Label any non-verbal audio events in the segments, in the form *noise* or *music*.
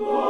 Lord.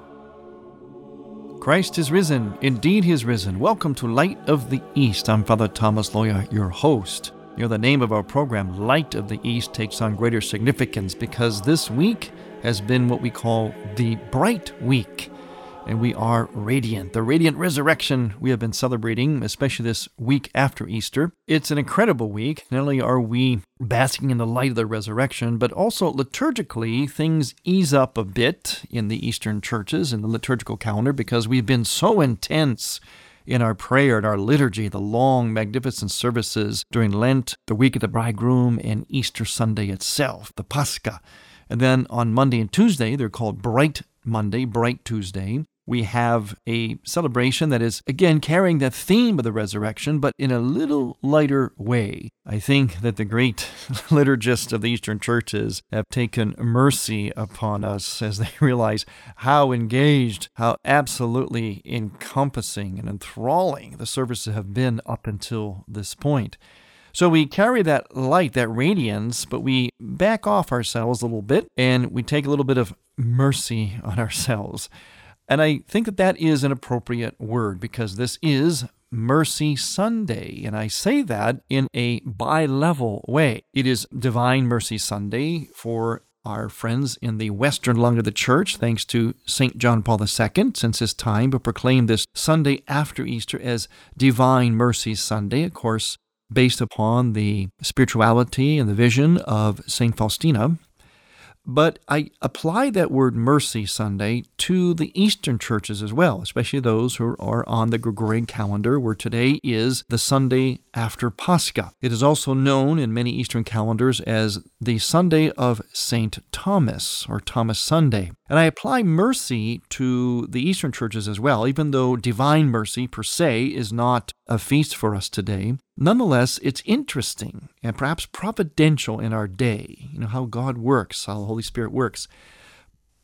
Christ is risen. Indeed, he is risen. Welcome to Light of the East. I'm Father Thomas Loya, your host. You know, the name of our program, Light of the East, takes on greater significance because this week has been what we call the Bright Week and we are radiant. The radiant resurrection we have been celebrating, especially this week after Easter. It's an incredible week. Not only are we basking in the light of the resurrection, but also liturgically, things ease up a bit in the Eastern churches, in the liturgical calendar, because we've been so intense in our prayer and our liturgy, the long, magnificent services during Lent, the week of the bridegroom, and Easter Sunday itself, the Pascha. And then on Monday and Tuesday, they're called Bright Monday, Bright Tuesday we have a celebration that is, again, carrying the theme of the resurrection, but in a little lighter way. I think that the great *laughs* liturgists of the Eastern churches have taken mercy upon us as they *laughs* realize how engaged, how absolutely encompassing and enthralling the services have been up until this point. So we carry that light, that radiance, but we back off ourselves a little bit and we take a little bit of mercy on ourselves. And I think that that is an appropriate word because this is Mercy Sunday. And I say that in a bi level way. It is Divine Mercy Sunday for our friends in the western lung of the church, thanks to St. John Paul II, since his time, to proclaim this Sunday after Easter as Divine Mercy Sunday, of course, based upon the spirituality and the vision of St. Faustina, but I apply that word mercy Sunday to the Eastern churches as well, especially those who are on the Gregorian calendar, where today is the Sunday after Pascha. It is also known in many Eastern calendars as the Sunday of St. Thomas or Thomas Sunday. And I apply mercy to the Eastern churches as well, even though divine mercy per se is not a feast for us today. Nonetheless, it's interesting and perhaps providential in our day, you know, how God works, how the Holy Spirit works.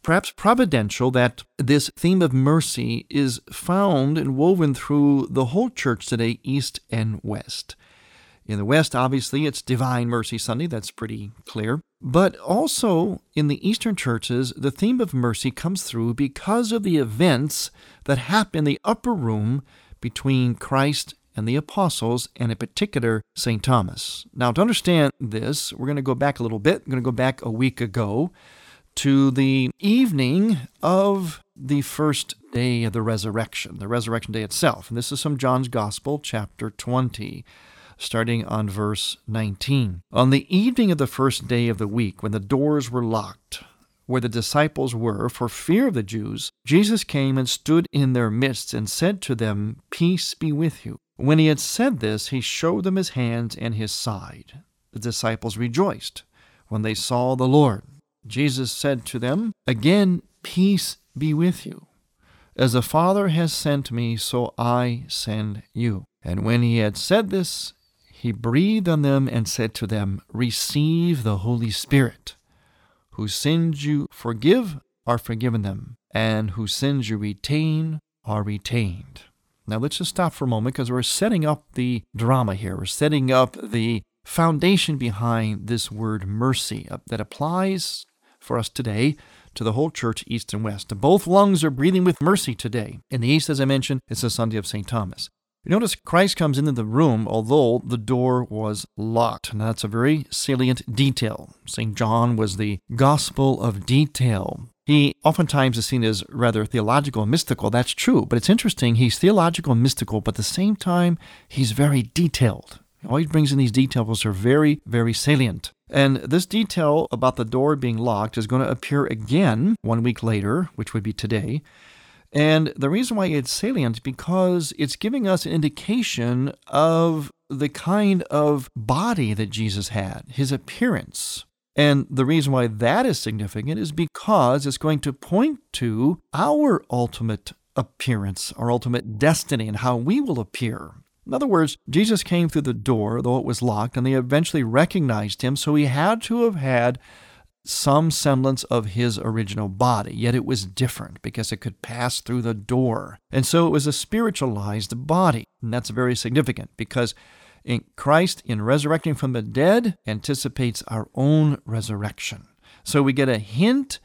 Perhaps providential that this theme of mercy is found and woven through the whole church today, East and West. In the West, obviously, it's Divine Mercy Sunday, that's pretty clear. But also in the Eastern churches, the theme of mercy comes through because of the events that happen in the upper room between Christ and the apostles, and in particular, St. Thomas. Now, to understand this, we're going to go back a little bit. We're going to go back a week ago to the evening of the first day of the resurrection, the resurrection day itself. And this is from John's Gospel, chapter 20 starting on verse 19. On the evening of the first day of the week, when the doors were locked, where the disciples were, for fear of the Jews, Jesus came and stood in their midst and said to them, Peace be with you. When he had said this, he showed them his hands and his side. The disciples rejoiced when they saw the Lord. Jesus said to them, Again, peace be with you. As the Father has sent me, so I send you. And when he had said this, he breathed on them and said to them, Receive the Holy Spirit. Whose sins you forgive are forgiven them, and whose sins you retain are retained. Now let's just stop for a moment because we're setting up the drama here. We're setting up the foundation behind this word mercy uh, that applies for us today to the whole church, east and west. Both lungs are breathing with mercy today. In the east, as I mentioned, it's the Sunday of St. Thomas. You notice Christ comes into the room, although the door was locked. Now, that's a very salient detail. St. John was the gospel of detail. He oftentimes is seen as rather theological and mystical. That's true, but it's interesting. He's theological and mystical, but at the same time, he's very detailed. All he brings in these details are very, very salient. And this detail about the door being locked is going to appear again one week later, which would be today. And the reason why it's salient is because it's giving us an indication of the kind of body that Jesus had, his appearance. And the reason why that is significant is because it's going to point to our ultimate appearance, our ultimate destiny, and how we will appear. In other words, Jesus came through the door, though it was locked, and they eventually recognized him, so he had to have had some semblance of his original body, yet it was different because it could pass through the door. And so it was a spiritualized body. And that's very significant because in Christ, in resurrecting from the dead, anticipates our own resurrection. So we get a hint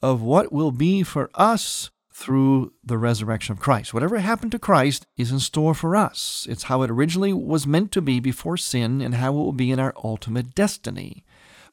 of what will be for us through the resurrection of Christ. Whatever happened to Christ is in store for us. It's how it originally was meant to be before sin and how it will be in our ultimate destiny.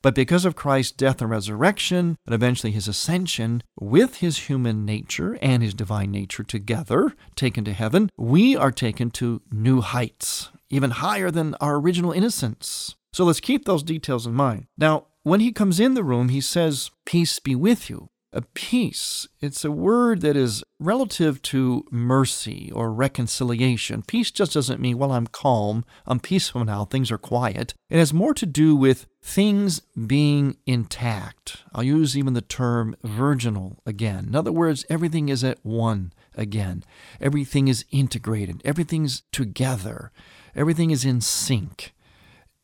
But because of Christ's death and resurrection, and eventually his ascension, with his human nature and his divine nature together, taken to heaven, we are taken to new heights, even higher than our original innocence. So let's keep those details in mind. Now, when he comes in the room, he says, Peace be with you a peace. It's a word that is relative to mercy or reconciliation. Peace just doesn't mean, well, I'm calm, I'm peaceful now, things are quiet. It has more to do with things being intact. I'll use even the term virginal again. In other words, everything is at one again. Everything is integrated, everything's together, everything is in sync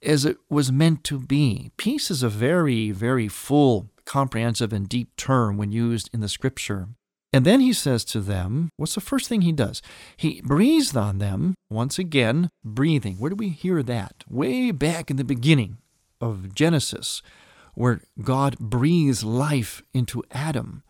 as it was meant to be. Peace is a very, very full comprehensive and deep term when used in the scripture. And then he says to them, what's the first thing he does? He breathes on them, once again, breathing. Where do we hear that? Way back in the beginning of Genesis, where God breathes life into Adam.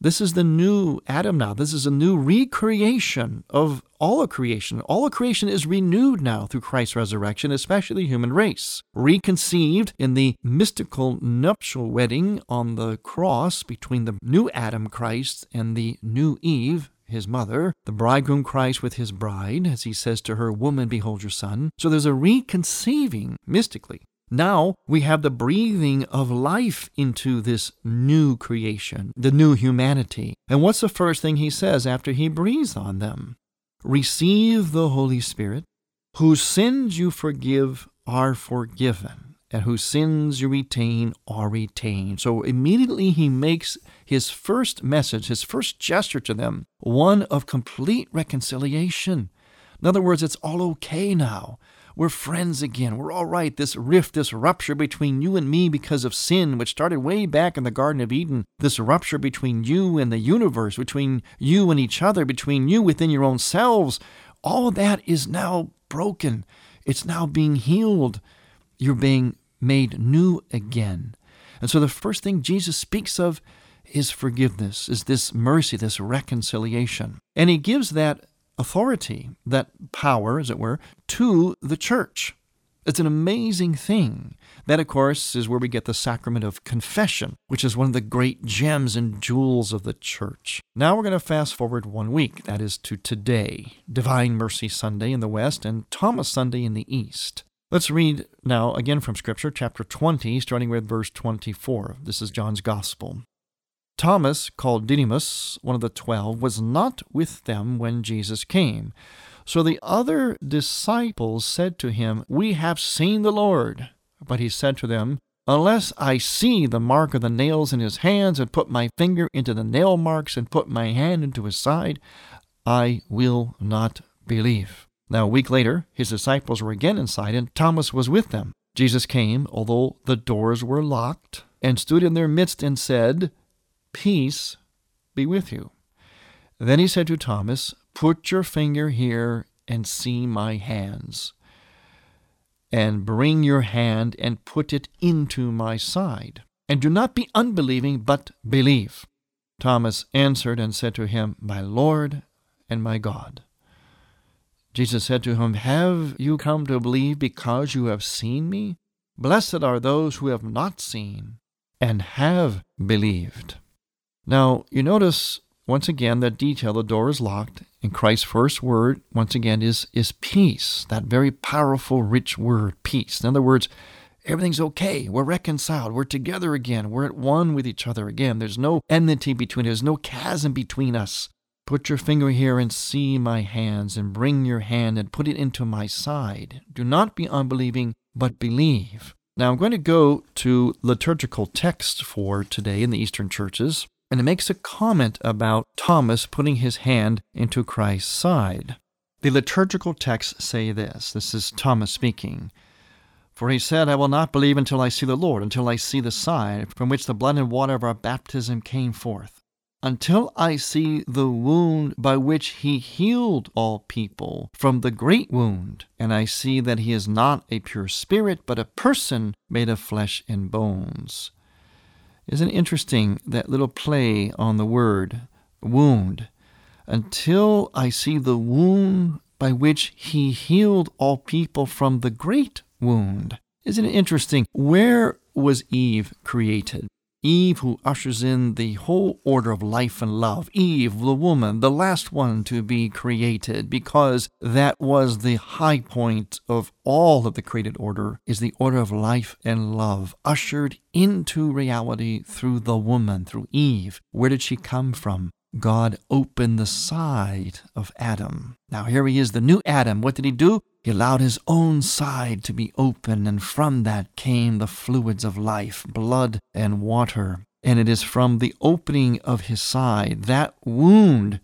This is the new Adam now. This is a new recreation of all of creation. All of creation is renewed now through Christ's resurrection, especially the human race. Reconceived in the mystical nuptial wedding on the cross between the new Adam Christ and the new Eve, his mother, the bridegroom Christ with his bride, as he says to her, Woman, behold your son. So there's a reconceiving mystically now we have the breathing of life into this new creation, the new humanity. And what's the first thing he says after he breathes on them? Receive the Holy Spirit, whose sins you forgive are forgiven, and whose sins you retain are retained. So immediately he makes his first message, his first gesture to them, one of complete reconciliation. In other words, it's all okay now. We're friends again. We're all right. This rift, this rupture between you and me because of sin, which started way back in the Garden of Eden, this rupture between you and the universe, between you and each other, between you within your own selves, all that is now broken. It's now being healed. You're being made new again. And so the first thing Jesus speaks of is forgiveness, is this mercy, this reconciliation. And he gives that authority, that power, as it were, to the church. It's an amazing thing. That, of course, is where we get the sacrament of confession, which is one of the great gems and jewels of the church. Now we're going to fast forward one week, that is to today, Divine Mercy Sunday in the West and Thomas Sunday in the East. Let's read now again from Scripture, chapter 20, starting with verse 24. This is John's Gospel. Thomas, called Didymus, one of the twelve, was not with them when Jesus came. So the other disciples said to him, We have seen the Lord. But he said to them, Unless I see the mark of the nails in his hands, and put my finger into the nail marks, and put my hand into his side, I will not believe. Now, a week later, his disciples were again inside, and Thomas was with them. Jesus came, although the doors were locked, and stood in their midst and said, Peace be with you. Then he said to Thomas, Put your finger here and see my hands, and bring your hand and put it into my side. And do not be unbelieving, but believe. Thomas answered and said to him, My Lord and my God. Jesus said to him, Have you come to believe because you have seen me? Blessed are those who have not seen and have believed. Now, you notice once again that detail the door is locked, and Christ's first word, once again, is, is peace. That very powerful, rich word, peace. In other words, everything's okay. We're reconciled. We're together again. We're at one with each other again. There's no enmity between us, there's no chasm between us. Put your finger here and see my hands, and bring your hand and put it into my side. Do not be unbelieving, but believe. Now I'm going to go to liturgical text for today in the Eastern churches, and it makes a comment about Thomas putting his hand into Christ's side. The liturgical texts say this this is Thomas speaking. For he said, I will not believe until I see the Lord, until I see the side from which the blood and water of our baptism came forth until I see the wound by which he healed all people from the great wound, and I see that he is not a pure spirit, but a person made of flesh and bones. Isn't it interesting that little play on the word wound? Until I see the wound by which he healed all people from the great wound. Isn't it interesting? Where was Eve created? Eve, who ushers in the whole order of life and love. Eve, the woman, the last one to be created, because that was the high point of all of the created order, is the order of life and love, ushered into reality through the woman, through Eve. Where did she come from? God opened the side of Adam. Now here he is, the new Adam. What did he do? He allowed his own side to be open, and from that came the fluids of life, blood and water. And it is from the opening of his side, that wound,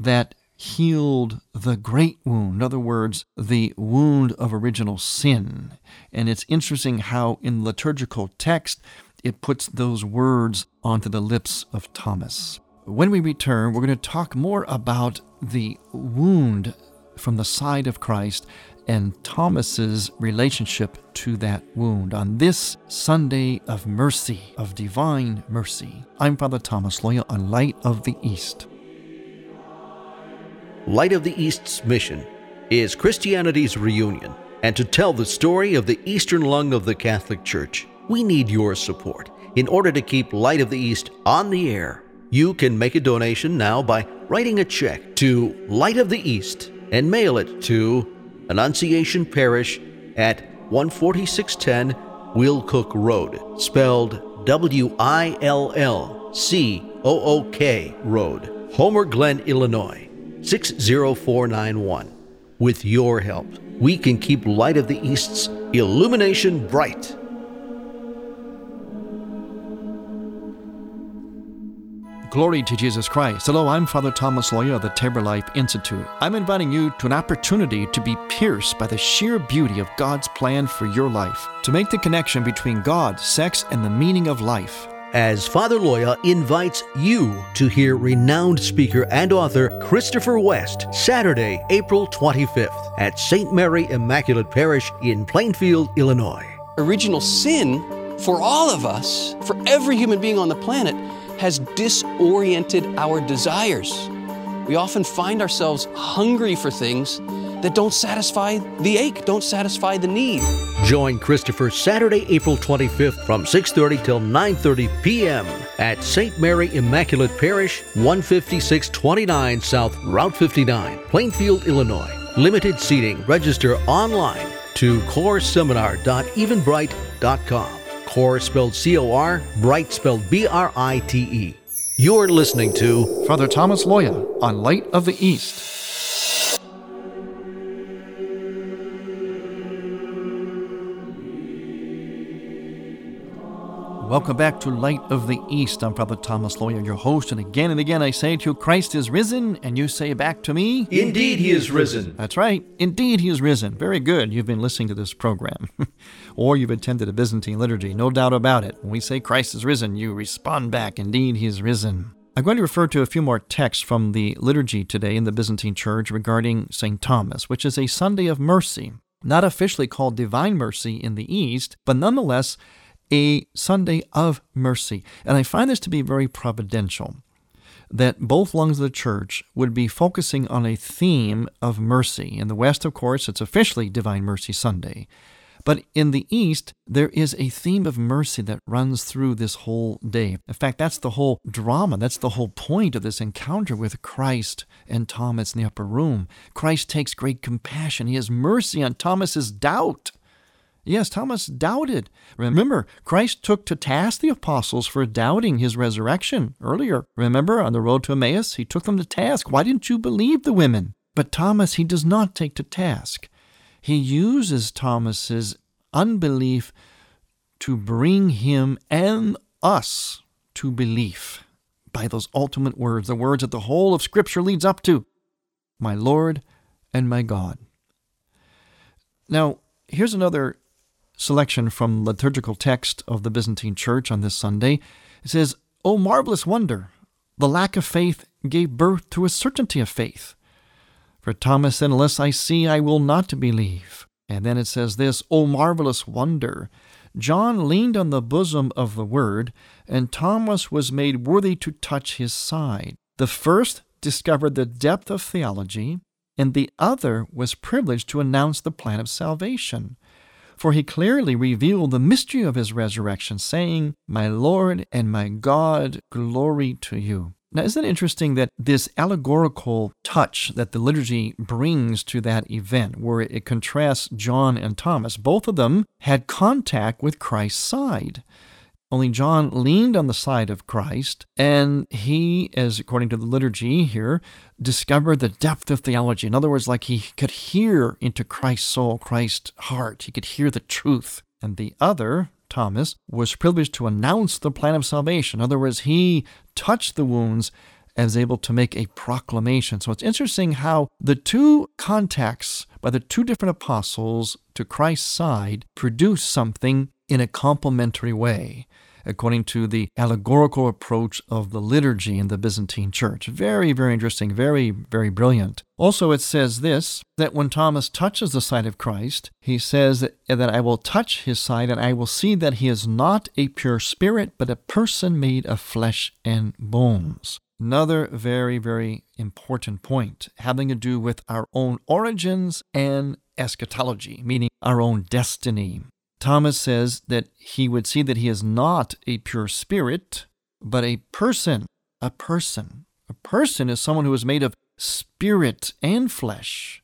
that healed the great wound. In other words, the wound of original sin. And it's interesting how in liturgical text it puts those words onto the lips of Thomas. When we return, we're going to talk more about the wound from the side of Christ and Thomas's relationship to that wound on this Sunday of mercy, of divine mercy. I'm Father Thomas Loya on Light of the East. Light of the East's mission is Christianity's reunion, and to tell the story of the Eastern lung of the Catholic Church, we need your support in order to keep Light of the East on the air you can make a donation now by writing a check to Light of the East and mail it to Annunciation Parish at 14610 Willcook Road, spelled W I L L C O O K Road, Homer Glen, Illinois 60491. With your help, we can keep Light of the East's illumination bright. Glory to Jesus Christ. Hello, I'm Father Thomas Loya of the Tabor Life Institute. I'm inviting you to an opportunity to be pierced by the sheer beauty of God's plan for your life, to make the connection between God, sex, and the meaning of life. As Father Loya invites you to hear renowned speaker and author Christopher West Saturday, April 25th at St. Mary Immaculate Parish in Plainfield, Illinois. Original sin for all of us, for every human being on the planet, has disoriented our desires. We often find ourselves hungry for things that don't satisfy the ache, don't satisfy the need. Join Christopher Saturday, April 25th from 6:30 till 9:30 p.m. at St. Mary Immaculate Parish, 15629 South Route 59, Plainfield, Illinois. Limited seating. Register online to corseminar.eventbrite.com. Cor spelled C O R, Brite spelled B R I T E. You're listening to Father Thomas Loya on Light of the East. Welcome back to Light of the East. I'm Father Thomas Loya, your host, and again and again I say to you, Christ is risen, and you say back to me, Indeed, he is risen. That's right. Indeed, he is risen. Very good. You've been listening to this program, *laughs* or you've attended a Byzantine liturgy. No doubt about it. When we say Christ is risen, you respond back, Indeed, he is risen. I'm going to refer to a few more texts from the liturgy today in the Byzantine Church regarding St. Thomas, which is a Sunday of mercy, not officially called Divine Mercy in the East, but nonetheless a Sunday of mercy. And I find this to be very providential that both lungs of the church would be focusing on a theme of mercy. In the West, of course, it's officially Divine Mercy Sunday. But in the East, there is a theme of mercy that runs through this whole day. In fact, that's the whole drama. That's the whole point of this encounter with Christ and Thomas in the upper room. Christ takes great compassion. He has mercy on Thomas's doubt. Yes, Thomas doubted. Remember, Christ took to task the apostles for doubting his resurrection earlier. Remember, on the road to Emmaus, he took them to task. Why didn't you believe the women? But Thomas, he does not take to task. He uses Thomas's unbelief to bring him and us to belief by those ultimate words, the words that the whole of Scripture leads up to My Lord and my God. Now, here's another selection from liturgical text of the Byzantine Church on this Sunday. It says, O marvelous wonder! The lack of faith gave birth to a certainty of faith. For Thomas Unless I see, I will not believe. And then it says this, O marvelous wonder! John leaned on the bosom of the Word, and Thomas was made worthy to touch his side. The first discovered the depth of theology, and the other was privileged to announce the plan of salvation for he clearly revealed the mystery of his resurrection, saying, My Lord and my God, glory to you. Now, isn't it interesting that this allegorical touch that the liturgy brings to that event, where it contrasts John and Thomas, both of them had contact with Christ's side. Only John leaned on the side of Christ, and he, as according to the liturgy here, discovered the depth of theology. In other words, like he could hear into Christ's soul, Christ's heart. He could hear the truth. And the other, Thomas, was privileged to announce the plan of salvation. In other words, he touched the wounds and was able to make a proclamation. So it's interesting how the two contacts by the two different apostles to Christ's side produce something in a complementary way according to the allegorical approach of the liturgy in the Byzantine church. Very, very interesting, very, very brilliant. Also, it says this that when Thomas touches the side of Christ, he says that, I will touch his side and I will see that he is not a pure spirit, but a person made of flesh and bones. Another very, very important point having to do with our own origins and eschatology, meaning our own destiny. Thomas says that he would see that he is not a pure spirit, but a person. A person. A person is someone who is made of spirit and flesh,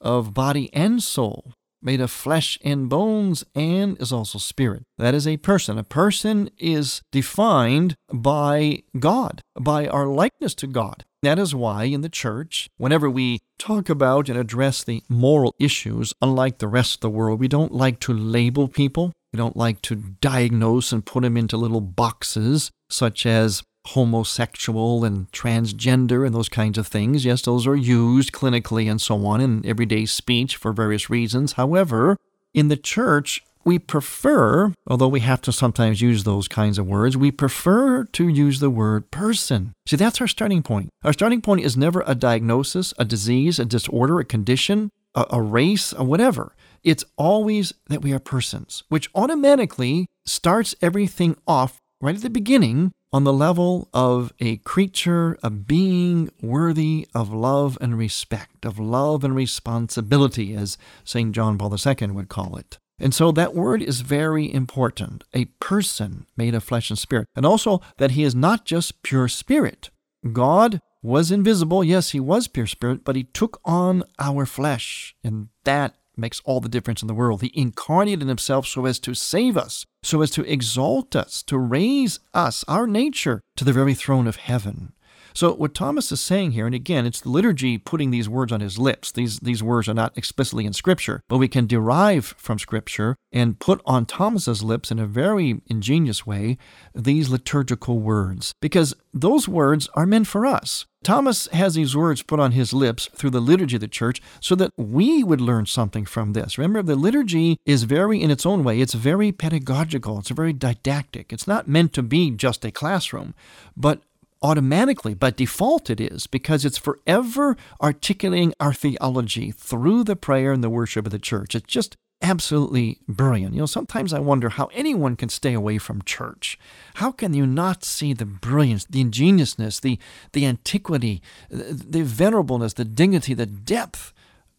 of body and soul, made of flesh and bones, and is also spirit. That is a person. A person is defined by God, by our likeness to God. That is why in the church, whenever we talk about and address the moral issues, unlike the rest of the world, we don't like to label people. We don't like to diagnose and put them into little boxes, such as homosexual and transgender and those kinds of things. Yes, those are used clinically and so on in everyday speech for various reasons. However, in the church, we prefer, although we have to sometimes use those kinds of words, we prefer to use the word person. See, that's our starting point. Our starting point is never a diagnosis, a disease, a disorder, a condition, a, a race, or whatever. It's always that we are persons, which automatically starts everything off right at the beginning on the level of a creature, a being worthy of love and respect, of love and responsibility, as St. John Paul II would call it. And so that word is very important a person made of flesh and spirit. And also that he is not just pure spirit. God was invisible. Yes, he was pure spirit, but he took on our flesh. And that makes all the difference in the world. He incarnated himself so as to save us, so as to exalt us, to raise us, our nature, to the very throne of heaven. So what Thomas is saying here, and again, it's the liturgy putting these words on his lips. These these words are not explicitly in Scripture, but we can derive from Scripture and put on Thomas's lips in a very ingenious way these liturgical words, because those words are meant for us. Thomas has these words put on his lips through the liturgy of the church so that we would learn something from this. Remember, the liturgy is very, in its own way, it's very pedagogical, it's very didactic. It's not meant to be just a classroom, but automatically, by default, it is because it's forever articulating our theology through the prayer and the worship of the church. It's just absolutely brilliant. You know, sometimes I wonder how anyone can stay away from church. How can you not see the brilliance, the ingeniousness, the, the antiquity, the venerableness, the dignity, the depth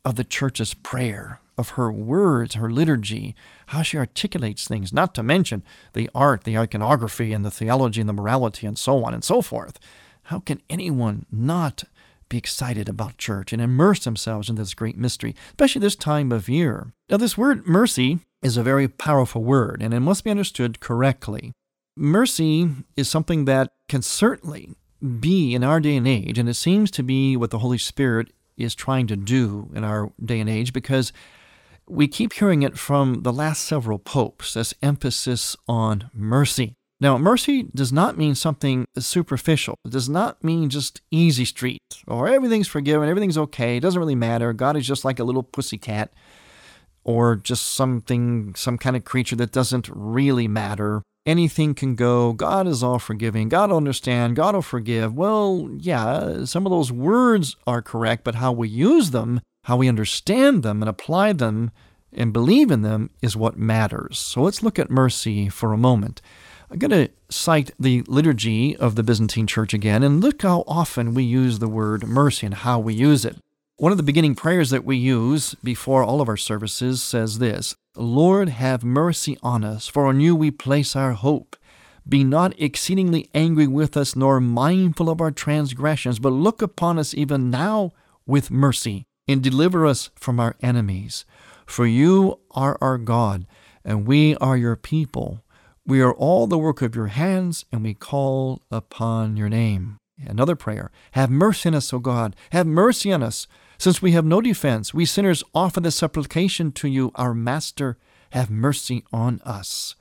of the church's prayer, of her words, her liturgy, how she articulates things, not to mention the art, the iconography, and the theology and the morality, and so on and so forth. How can anyone not be excited about church and immerse themselves in this great mystery, especially this time of year. Now, this word mercy is a very powerful word, and it must be understood correctly. Mercy is something that can certainly be in our day and age, and it seems to be what the Holy Spirit is trying to do in our day and age because we keep hearing it from the last several popes, this emphasis on mercy. Now, mercy does not mean something superficial. It does not mean just easy street or everything's forgiven, everything's okay, it doesn't really matter. God is just like a little pussy cat or just something, some kind of creature that doesn't really matter. Anything can go. God is all forgiving. God will understand. God will forgive. Well, yeah, some of those words are correct, but how we use them, how we understand them and apply them and believe in them is what matters. So let's look at mercy for a moment. I'm going to cite the liturgy of the Byzantine Church again and look how often we use the word mercy and how we use it. One of the beginning prayers that we use before all of our services says this Lord, have mercy on us, for on you we place our hope. Be not exceedingly angry with us, nor mindful of our transgressions, but look upon us even now with mercy, and deliver us from our enemies. For you are our God, and we are your people. We are all the work of your hands, and we call upon your name. Another prayer Have mercy on us, O God. Have mercy on us. Since we have no defense, we sinners offer this supplication to you, our Master. Have mercy on us.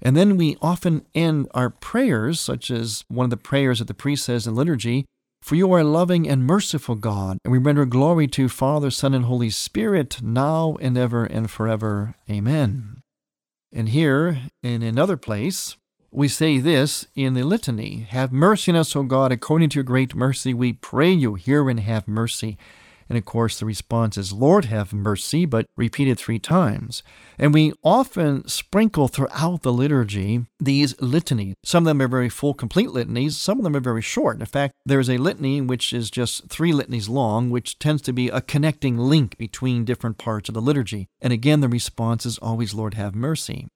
And then we often end our prayers, such as one of the prayers that the priest says in liturgy For you are a loving and merciful God, and we render glory to Father, Son, and Holy Spirit, now and ever and forever. Amen. And here, in another place, we say this in the litany Have mercy on us, O God, according to your great mercy, we pray you, hear and have mercy. And of course, the response is, Lord, have mercy, but repeated three times. And we often sprinkle throughout the liturgy these litanies. Some of them are very full, complete litanies. Some of them are very short. In fact, there's a litany which is just three litanies long, which tends to be a connecting link between different parts of the liturgy. And again, the response is always, Lord, have mercy.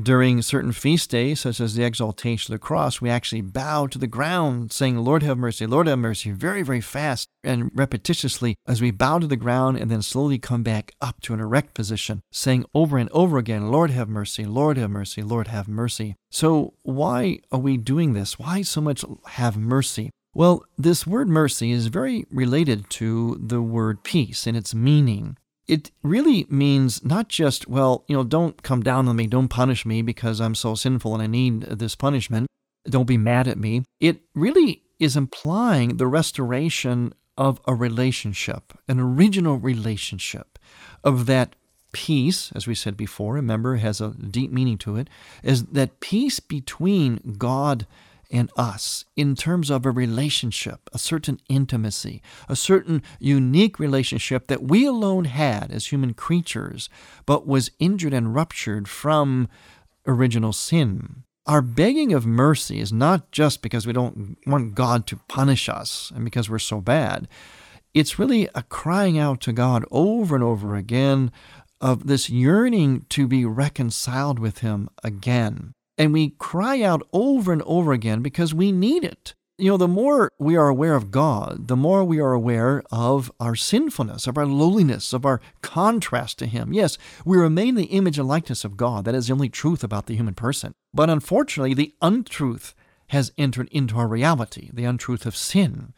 During certain feast days, such as the exaltation of the cross, we actually bow to the ground, saying, Lord have mercy, Lord have mercy, very, very fast and repetitiously as we bow to the ground and then slowly come back up to an erect position, saying over and over again, Lord have mercy, Lord have mercy, Lord have mercy. So, why are we doing this? Why so much have mercy? Well, this word mercy is very related to the word peace in its meaning it really means not just, well, you know, don't come down on me, don't punish me because I'm so sinful and I need this punishment. Don't be mad at me. It really is implying the restoration of a relationship, an original relationship, of that peace, as we said before, remember, has a deep meaning to it, is that peace between God and us in terms of a relationship, a certain intimacy, a certain unique relationship that we alone had as human creatures, but was injured and ruptured from original sin. Our begging of mercy is not just because we don't want God to punish us and because we're so bad. It's really a crying out to God over and over again of this yearning to be reconciled with Him again. And we cry out over and over again because we need it. You know, the more we are aware of God, the more we are aware of our sinfulness, of our lowliness, of our contrast to Him. Yes, we remain the image and likeness of God. That is the only truth about the human person. But unfortunately, the untruth has entered into our reality, the untruth of sin.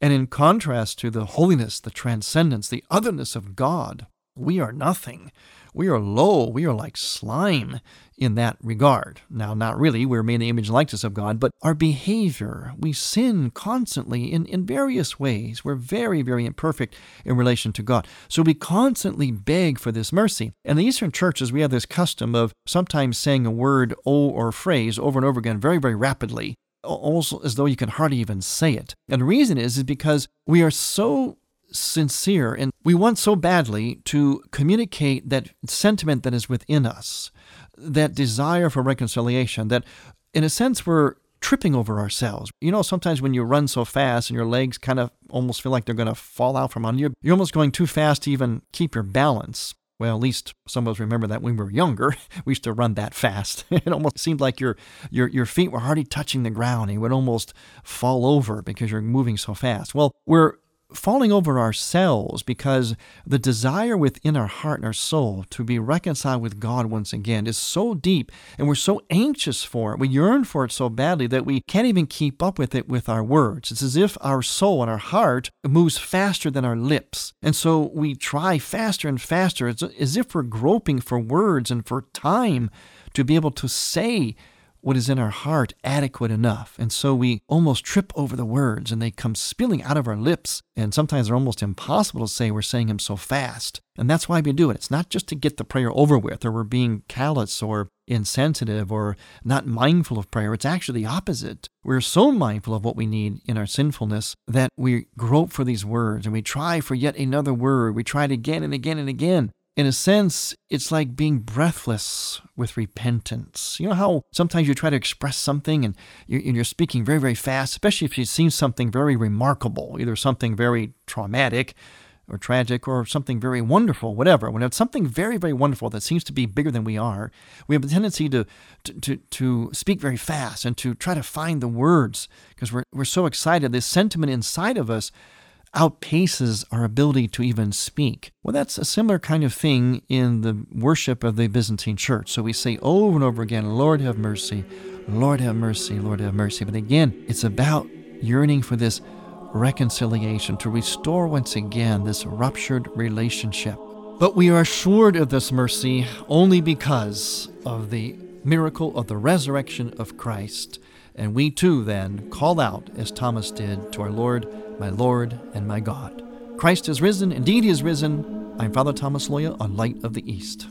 And in contrast to the holiness, the transcendence, the otherness of God, we are nothing. We are low. We are like slime in that regard. Now, not really. We're made in the image and likeness of God, but our behavior, we sin constantly in, in various ways. We're very, very imperfect in relation to God. So we constantly beg for this mercy. And the Eastern churches, we have this custom of sometimes saying a word or phrase over and over again very, very rapidly almost as though you can hardly even say it. And the reason is, is because we are so sincere and we want so badly to communicate that sentiment that is within us, that desire for reconciliation, that in a sense we're tripping over ourselves. You know, sometimes when you run so fast and your legs kind of almost feel like they're going to fall out from under you, you're almost going too fast to even keep your balance. Well, at least some of us remember that when we were younger, *laughs* we used to run that fast. *laughs* it almost seemed like your, your, your feet were hardly touching the ground. And you would almost fall over because you're moving so fast. Well, we're falling over ourselves because the desire within our heart and our soul to be reconciled with God once again is so deep and we're so anxious for it. We yearn for it so badly that we can't even keep up with it with our words. It's as if our soul and our heart moves faster than our lips. And so we try faster and faster. It's as if we're groping for words and for time to be able to say what is in our heart adequate enough. And so we almost trip over the words and they come spilling out of our lips. And sometimes they're almost impossible to say we're saying them so fast. And that's why we do it. It's not just to get the prayer over with or we're being callous or insensitive or not mindful of prayer. It's actually the opposite. We're so mindful of what we need in our sinfulness that we grope for these words and we try for yet another word. We try it again and again and again in a sense, it's like being breathless with repentance. You know how sometimes you try to express something and you're speaking very, very fast, especially if you've seen something very remarkable, either something very traumatic or tragic or something very wonderful, whatever. When it's something very, very wonderful that seems to be bigger than we are, we have a tendency to, to, to, to speak very fast and to try to find the words because we're, we're so excited. This sentiment inside of us outpaces our ability to even speak. Well, that's a similar kind of thing in the worship of the Byzantine church. So we say over and over again, Lord have mercy, Lord have mercy, Lord have mercy. But again, it's about yearning for this reconciliation, to restore once again this ruptured relationship. But we are assured of this mercy only because of the miracle of the resurrection of Christ. And we too then call out, as Thomas did, to our Lord, my Lord and my God. Christ is risen, indeed he is risen. I'm Father Thomas Loya on Light of the East.